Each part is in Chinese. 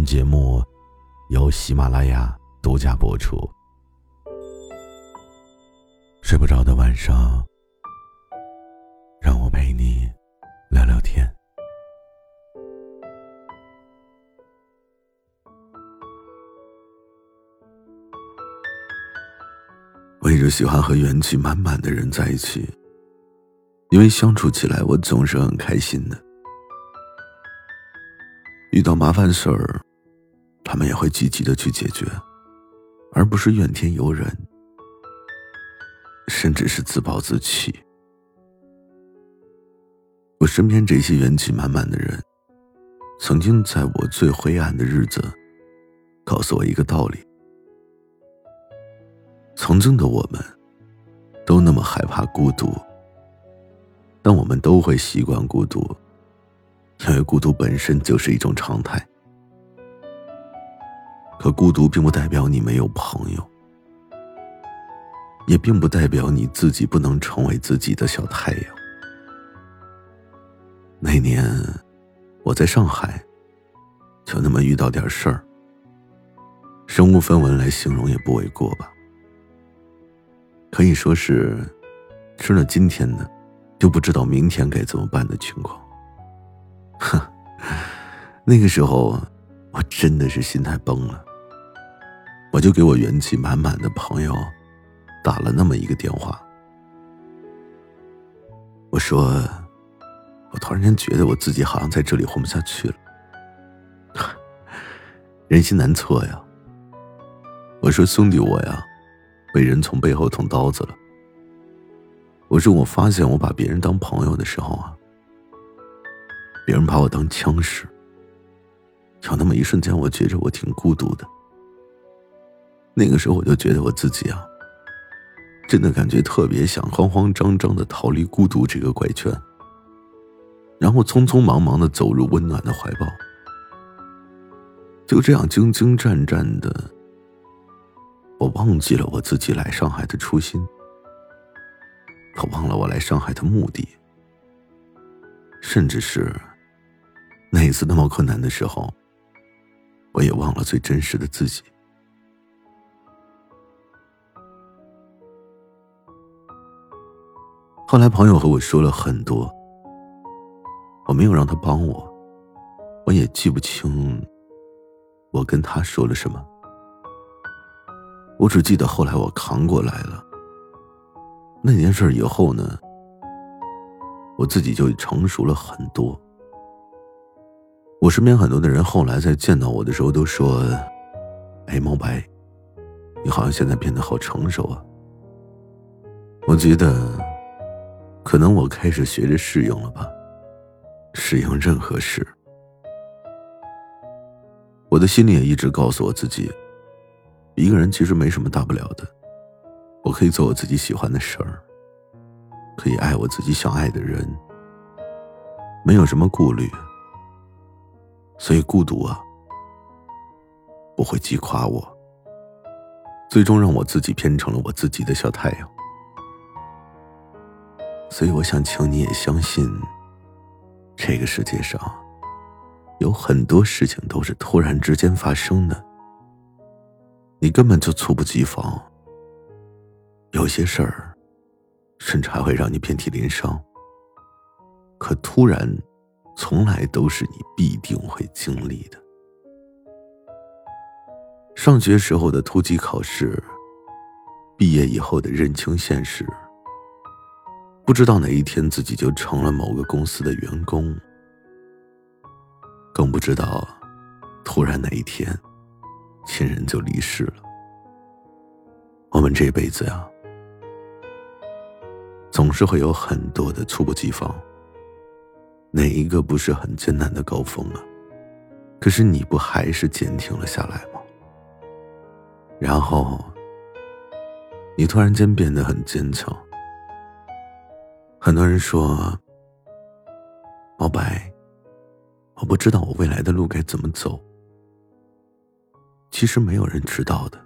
本节目由喜马拉雅独家播出。睡不着的晚上，让我陪你聊聊天。我一直喜欢和元气满满的人在一起，因为相处起来我总是很开心的。遇到麻烦事儿，他们也会积极的去解决，而不是怨天尤人，甚至是自暴自弃。我身边这些元气满满的人，曾经在我最灰暗的日子，告诉我一个道理：曾经的我们，都那么害怕孤独，但我们都会习惯孤独。因为孤独本身就是一种常态，可孤独并不代表你没有朋友，也并不代表你自己不能成为自己的小太阳。那年我在上海，就那么遇到点事儿，身无分文来形容也不为过吧。可以说是吃了今天的，就不知道明天该怎么办的情况。哼，那个时候我真的是心态崩了，我就给我元气满满的朋友打了那么一个电话。我说，我突然间觉得我自己好像在这里混不下去了，人心难测呀。我说兄弟，我呀，被人从背后捅刀子了。我说我发现我把别人当朋友的时候啊。别人把我当枪使，有那么一瞬间，我觉着我挺孤独的。那个时候，我就觉得我自己啊，真的感觉特别想慌慌张张的逃离孤独这个怪圈，然后匆匆忙忙的走入温暖的怀抱。就这样惊惊战战的，我忘记了我自己来上海的初心，可忘了我来上海的目的，甚至是。那一次那么困难的时候，我也忘了最真实的自己。后来朋友和我说了很多，我没有让他帮我，我也记不清我跟他说了什么。我只记得后来我扛过来了。那件事以后呢，我自己就成熟了很多。我身边很多的人后来在见到我的时候都说：“哎，毛白，你好像现在变得好成熟啊。”我觉得，可能我开始学着适应了吧，适应任何事。我的心里也一直告诉我自己，一个人其实没什么大不了的，我可以做我自己喜欢的事儿，可以爱我自己想爱的人，没有什么顾虑。所以孤独啊，不会击垮我，最终让我自己变成了我自己的小太阳。所以我想请你也相信，这个世界上有很多事情都是突然之间发生的，你根本就猝不及防。有些事儿，甚至还会让你遍体鳞伤。可突然。从来都是你必定会经历的。上学时候的突击考试，毕业以后的认清现实，不知道哪一天自己就成了某个公司的员工，更不知道突然哪一天亲人就离世了。我们这辈子呀，总是会有很多的猝不及防。哪一个不是很艰难的高峰啊？可是你不还是坚挺了下来吗？然后，你突然间变得很坚强。很多人说，毛白，我不知道我未来的路该怎么走。其实没有人知道的，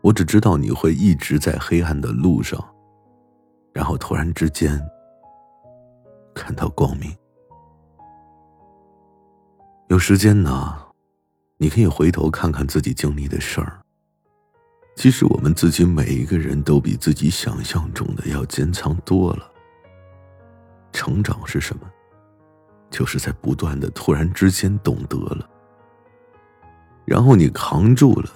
我只知道你会一直在黑暗的路上，然后突然之间看到光明。有时间呢，你可以回头看看自己经历的事儿。其实我们自己每一个人都比自己想象中的要坚强多了。成长是什么？就是在不断的突然之间懂得了，然后你扛住了，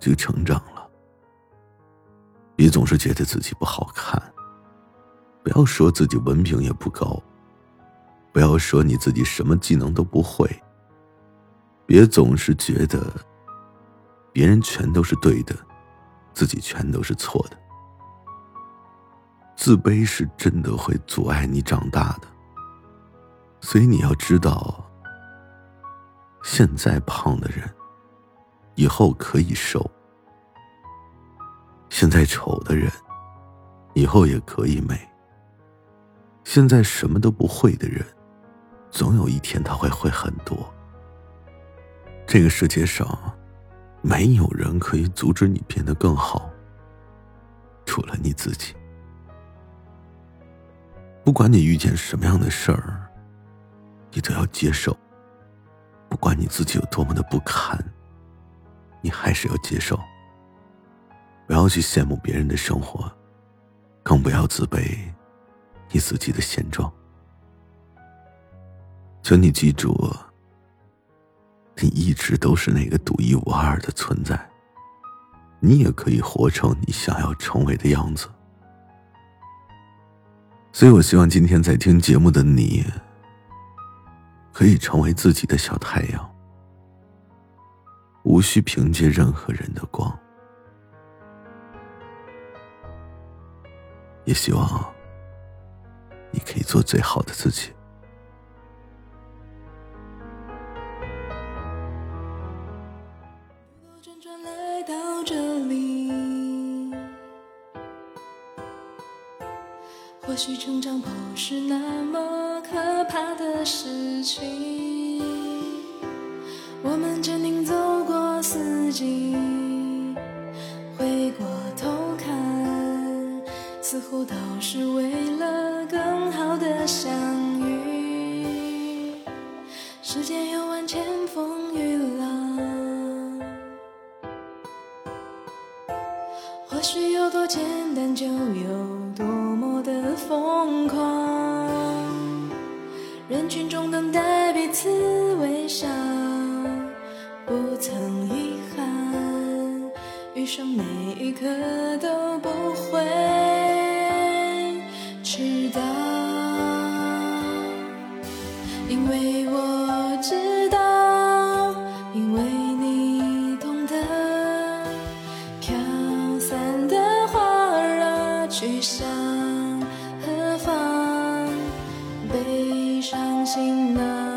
就成长了。别总是觉得自己不好看，不要说自己文凭也不高。不要说你自己什么技能都不会。别总是觉得别人全都是对的，自己全都是错的。自卑是真的会阻碍你长大的。所以你要知道，现在胖的人，以后可以瘦；现在丑的人，以后也可以美；现在什么都不会的人。总有一天他会会很多。这个世界上，没有人可以阻止你变得更好，除了你自己。不管你遇见什么样的事儿，你都要接受。不管你自己有多么的不堪，你还是要接受。不要去羡慕别人的生活，更不要自卑你自己的现状。求你记住，你一直都是那个独一无二的存在。你也可以活成你想要成为的样子。所以我希望今天在听节目的你，可以成为自己的小太阳，无需凭借任何人的光。也希望你可以做最好的自己。许成长不是那么可怕的事情，我们坚定走过四季，回过头看，似乎都是为了更好的相遇。世间有万千风雨浪，或许有多简单，就有。疯狂，人群中等待彼此微笑，不曾遗憾，余生每一刻都不会迟到，因为我伤心了？